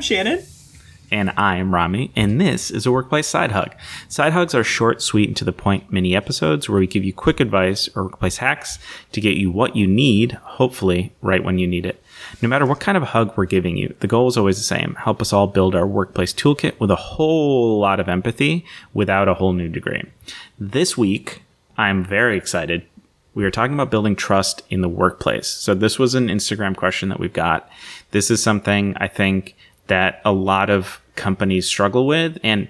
I'm Shannon. And I am Rami, and this is a Workplace Side Hug. Side Hugs are short, sweet, and to the point mini episodes where we give you quick advice or workplace hacks to get you what you need, hopefully, right when you need it. No matter what kind of hug we're giving you, the goal is always the same help us all build our workplace toolkit with a whole lot of empathy without a whole new degree. This week, I'm very excited. We are talking about building trust in the workplace. So, this was an Instagram question that we've got. This is something I think that a lot of companies struggle with. And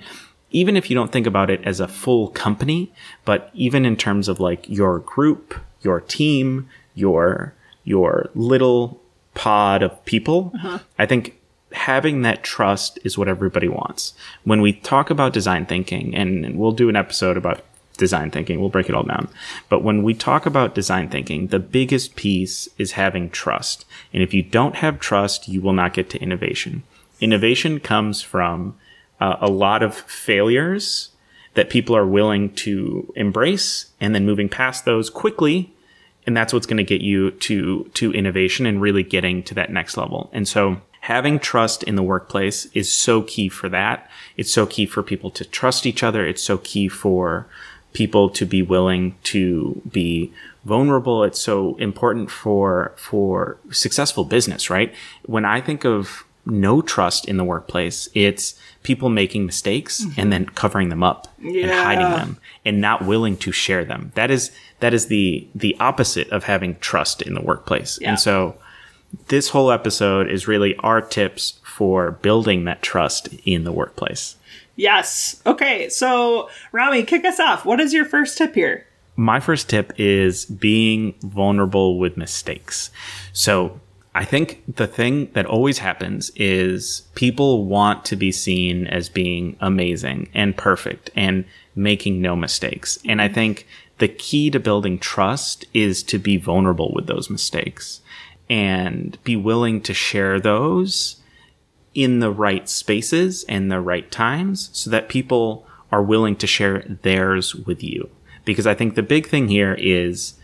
even if you don't think about it as a full company, but even in terms of like your group, your team, your your little pod of people, uh-huh. I think having that trust is what everybody wants. When we talk about design thinking, and we'll do an episode about design thinking, we'll break it all down. But when we talk about design thinking, the biggest piece is having trust. And if you don't have trust, you will not get to innovation innovation comes from uh, a lot of failures that people are willing to embrace and then moving past those quickly. And that's what's going to get you to to innovation and really getting to that next level. And so having trust in the workplace is so key for that. It's so key for people to trust each other. It's so key for people to be willing to be vulnerable. It's so important for for successful business right? When i think of no trust in the workplace. It's people making mistakes mm-hmm. and then covering them up yeah. and hiding them and not willing to share them. That is that is the the opposite of having trust in the workplace. Yeah. And so this whole episode is really our tips for building that trust in the workplace. Yes. Okay. So, Rami, kick us off. What is your first tip here? My first tip is being vulnerable with mistakes. So, I think the thing that always happens is people want to be seen as being amazing and perfect and making no mistakes. And I mm-hmm. think the key to building trust is to be vulnerable with those mistakes and be willing to share those in the right spaces and the right times so that people are willing to share theirs with you. Because I think the big thing here is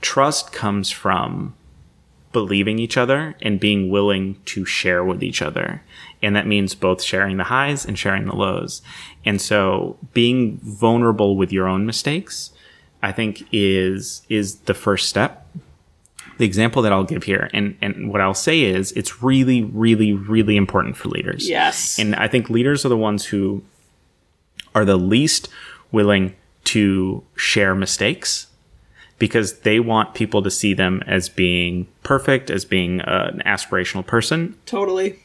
trust comes from believing each other and being willing to share with each other. And that means both sharing the highs and sharing the lows. And so being vulnerable with your own mistakes, I think is, is the first step. The example that I'll give here and, and what I'll say is it's really, really, really important for leaders. Yes. And I think leaders are the ones who are the least willing to share mistakes because they want people to see them as being perfect, as being uh, an aspirational person. Totally.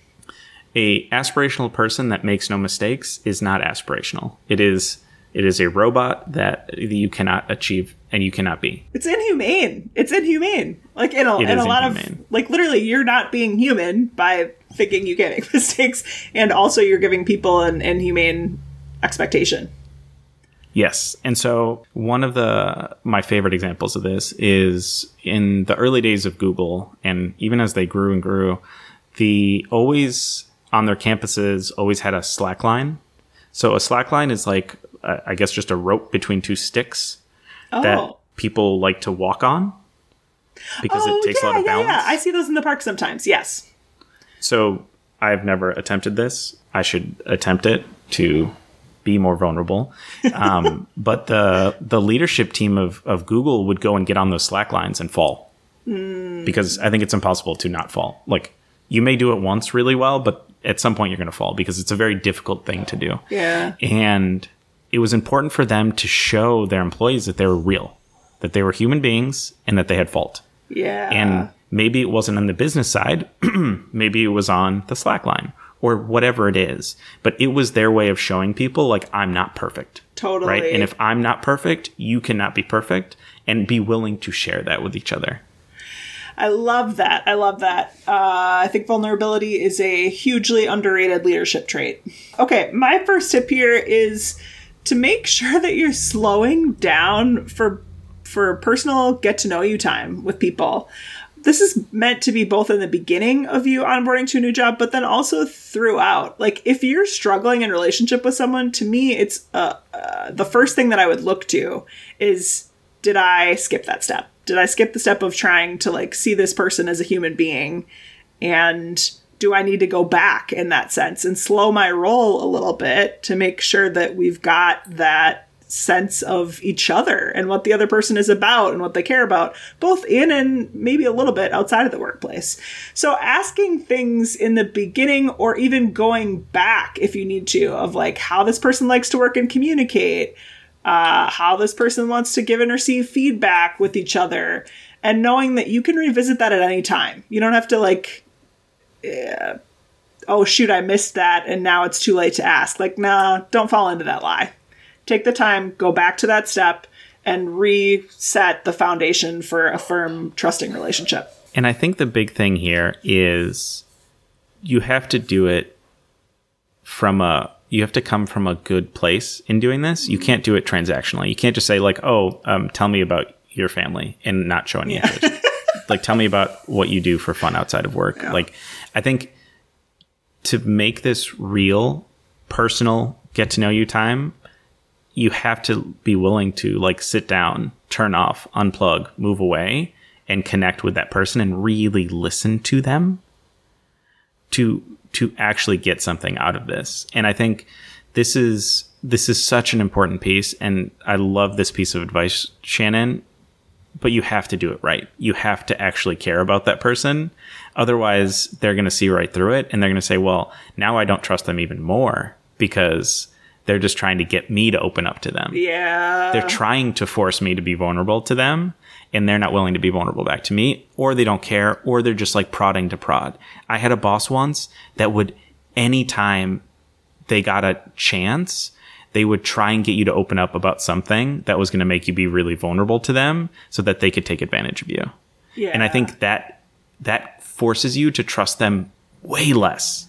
A aspirational person that makes no mistakes is not aspirational. It is it is a robot that you cannot achieve and you cannot be. It's inhumane. It's inhumane. Like in a, in a lot inhumane. of like literally you're not being human by thinking you can't make mistakes and also you're giving people an inhumane expectation. Yes. And so one of the my favorite examples of this is in the early days of Google and even as they grew and grew, the always on their campuses always had a slack line. So a slack line is like uh, I guess just a rope between two sticks oh. that people like to walk on because oh, it takes yeah, a lot of balance. Yeah, yeah. I see those in the park sometimes. Yes. So I've never attempted this. I should attempt it to be more vulnerable. Um, but the the leadership team of, of Google would go and get on those slack lines and fall mm. because I think it's impossible to not fall. Like you may do it once really well, but at some point you're going to fall because it's a very difficult thing to do. Yeah. And it was important for them to show their employees that they were real, that they were human beings and that they had fault. Yeah. And maybe it wasn't on the business side, maybe it was on the slack line or whatever it is. But it was their way of showing people, like, I'm not perfect. Totally. Right. And if I'm not perfect, you cannot be perfect and be willing to share that with each other. I love that. I love that. Uh, I think vulnerability is a hugely underrated leadership trait. Okay, my first tip here is to make sure that you're slowing down for for personal get to know you time with people this is meant to be both in the beginning of you onboarding to a new job, but then also throughout. Like, if you're struggling in relationship with someone, to me, it's uh, uh, the first thing that I would look to is did I skip that step? Did I skip the step of trying to like see this person as a human being and do I need to go back in that sense and slow my roll a little bit to make sure that we've got that sense of each other and what the other person is about and what they care about, both in and maybe a little bit outside of the workplace. So asking things in the beginning or even going back if you need to of like how this person likes to work and communicate, uh, how this person wants to give and receive feedback with each other, and knowing that you can revisit that at any time. You don't have to like, yeah, oh shoot, I missed that and now it's too late to ask. Like, nah, don't fall into that lie take the time, go back to that step, and reset the foundation for a firm, trusting relationship. And I think the big thing here is you have to do it from a you have to come from a good place in doing this. You can't do it transactionally. You can't just say like, "Oh, um, tell me about your family," and not show any yeah. interest. like, tell me about what you do for fun outside of work. Yeah. Like, I think to make this real, personal, get to know you time, you have to be willing to like sit down, turn off, unplug, move away, and connect with that person and really listen to them to to actually get something out of this. And I think this is this is such an important piece and I love this piece of advice, Shannon, but you have to do it right. You have to actually care about that person. Otherwise, they're going to see right through it and they're going to say, "Well, now I don't trust them even more because they're just trying to get me to open up to them. Yeah. They're trying to force me to be vulnerable to them and they're not willing to be vulnerable back to me or they don't care or they're just like prodding to prod. I had a boss once that would anytime they got a chance, they would try and get you to open up about something that was going to make you be really vulnerable to them so that they could take advantage of you. Yeah. And I think that that forces you to trust them way less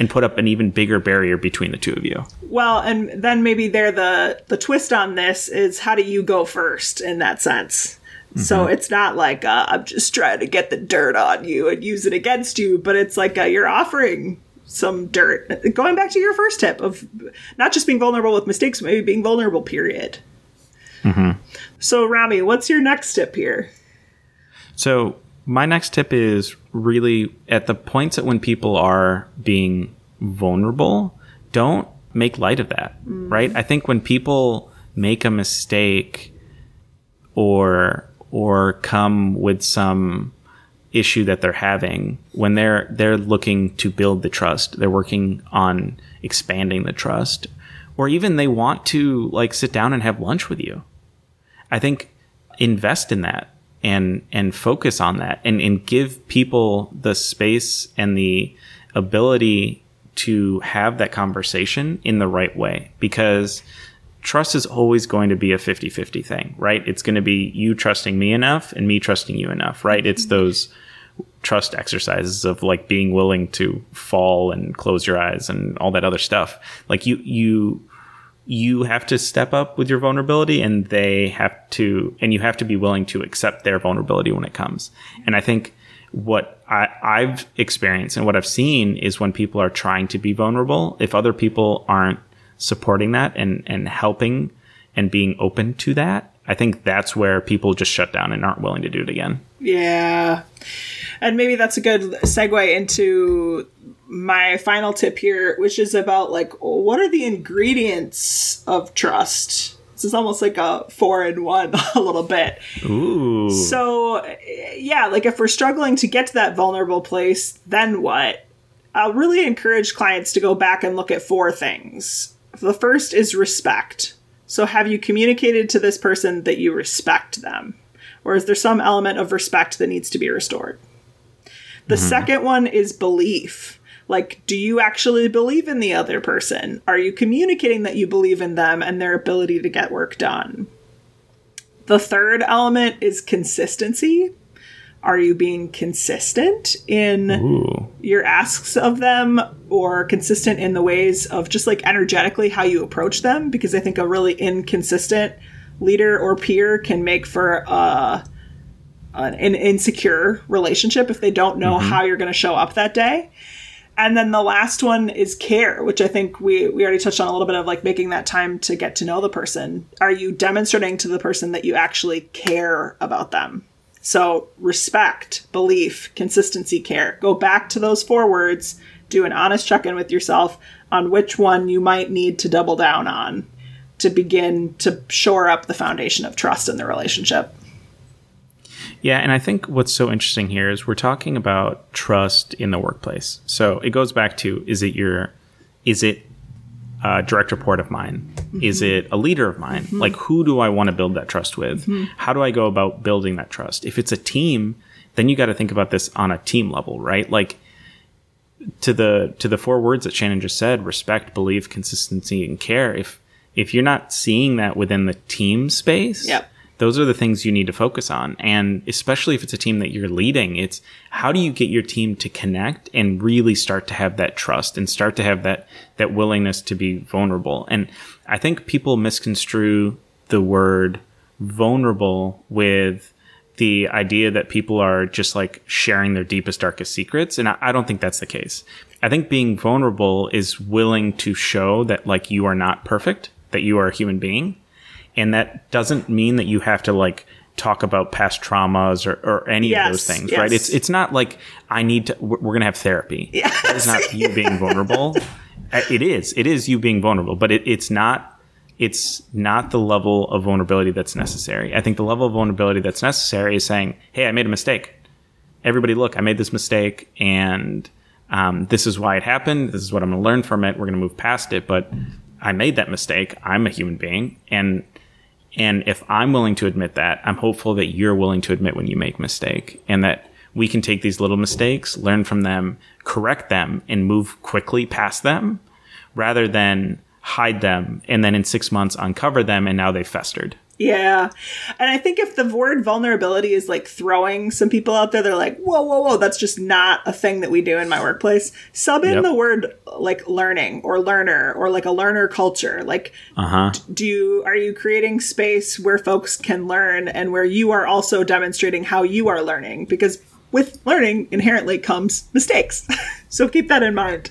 and put up an even bigger barrier between the two of you. Well, and then maybe there the the twist on this is how do you go first in that sense? Mm-hmm. So it's not like uh, I'm just trying to get the dirt on you and use it against you, but it's like uh, you're offering some dirt. Going back to your first tip of not just being vulnerable with mistakes, maybe being vulnerable. Period. Mm-hmm. So, Rami, what's your next tip here? So my next tip is really at the points that when people are being vulnerable, don't make light of that, mm. right? I think when people make a mistake or or come with some issue that they're having when they're they're looking to build the trust they're working on expanding the trust or even they want to like sit down and have lunch with you i think invest in that and and focus on that and, and give people the space and the ability to have that conversation in the right way because trust is always going to be a 50-50 thing right? It's going to be you trusting me enough and me trusting you enough right? It's mm-hmm. those trust exercises of like being willing to fall and close your eyes and all that other stuff. Like you you you have to step up with your vulnerability and they have to and you have to be willing to accept their vulnerability when it comes. And i think what I, i've experienced and what i've seen is when people are trying to be vulnerable if other people aren't supporting that and and helping and being open to that i think that's where people just shut down and aren't willing to do it again yeah and maybe that's a good segue into my final tip here, which is about like what are the ingredients of trust? This is almost like a four in one a little bit. Ooh. So yeah, like if we're struggling to get to that vulnerable place, then what? I'll really encourage clients to go back and look at four things. The first is respect. So have you communicated to this person that you respect them? Or is there some element of respect that needs to be restored? The mm-hmm. second one is belief. Like, do you actually believe in the other person? Are you communicating that you believe in them and their ability to get work done? The third element is consistency. Are you being consistent in Ooh. your asks of them or consistent in the ways of just like energetically how you approach them? Because I think a really inconsistent leader or peer can make for a, an insecure relationship if they don't know mm-hmm. how you're going to show up that day. And then the last one is care, which I think we, we already touched on a little bit of like making that time to get to know the person. Are you demonstrating to the person that you actually care about them So, respect, belief, consistency, care. Go back to those four words, do an honest check in with yourself on which one you might need to double down on to begin to shore up the foundation of trust in the relationship. Yeah, and I think what's so interesting here is we're talking about trust in the workplace. So it goes back to is it your is it a direct report of mine? Mm-hmm. Is it a leader of mine? Mm-hmm. Like who do I want to build that trust with? Mm-hmm. How do I go about building that trust? If it's a team, then you got to think about this on a team level, right? Like to the to the four words that Shannon just said, respect, belief, consistency, and care. If if you're not seeing that within the team space, yep those are the things you need to focus on. And especially if it's a team that you're leading, it's how do you get your team to connect and really start to have that trust and start to have that, that willingness to be vulnerable. And I think people misconstrue the word vulnerable with the idea that people are just like sharing their deepest, darkest secrets. And I, I don't think that's the case. I think being vulnerable is willing to show that like you are not perfect, that you are a human being and that doesn't mean that you have to like talk about past traumas or, or any yes, of those things, yes. right? It's it's not like I need to. We're, we're gonna have therapy. Yes. It's not you being vulnerable. Uh, it is. It is you being vulnerable, but it, it's not. It's not the level of vulnerability that's necessary. I think the level of vulnerability that's necessary is saying, "Hey, I made a mistake. Everybody, look, I made this mistake, and um, this is why it happened. This is what I'm going to learn from it. We're going to move past it, but." I made that mistake. I'm a human being, and and if I'm willing to admit that, I'm hopeful that you're willing to admit when you make mistake and that we can take these little mistakes, learn from them, correct them, and move quickly past them rather than hide them and then in six months uncover them and now they've festered. Yeah. And I think if the word vulnerability is like throwing some people out there, they're like, whoa, whoa, whoa, that's just not a thing that we do in my workplace. Sub in yep. the word like learning or learner or like a learner culture. Like, uh-huh. do you, are you creating space where folks can learn and where you are also demonstrating how you are learning? Because with learning inherently comes mistakes. so keep that in mind.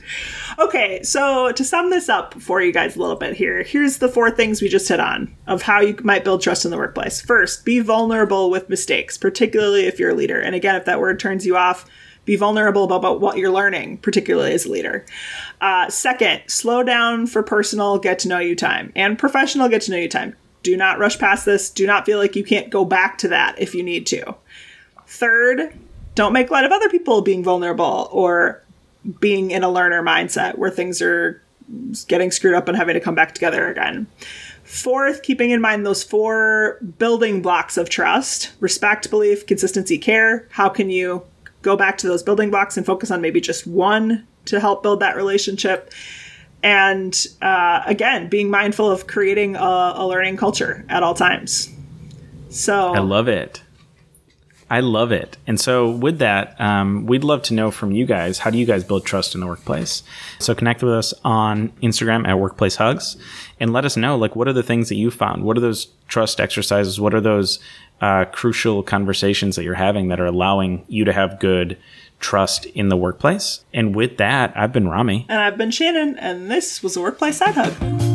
Okay, so to sum this up for you guys a little bit here, here's the four things we just hit on of how you might build trust in the workplace. First, be vulnerable with mistakes, particularly if you're a leader. And again, if that word turns you off, be vulnerable about what you're learning, particularly as a leader. Uh, second, slow down for personal get to know you time and professional get to know you time. Do not rush past this. Do not feel like you can't go back to that if you need to. Third, don't make light of other people being vulnerable or being in a learner mindset where things are getting screwed up and having to come back together again. Fourth, keeping in mind those four building blocks of trust respect, belief, consistency, care. How can you go back to those building blocks and focus on maybe just one to help build that relationship? And uh, again, being mindful of creating a, a learning culture at all times. So I love it. I love it. And so, with that, um, we'd love to know from you guys how do you guys build trust in the workplace? So, connect with us on Instagram at Workplace Hugs and let us know like what are the things that you found? What are those trust exercises? What are those uh, crucial conversations that you're having that are allowing you to have good trust in the workplace? And with that, I've been Rami. And I've been Shannon, and this was a Workplace Side Hug.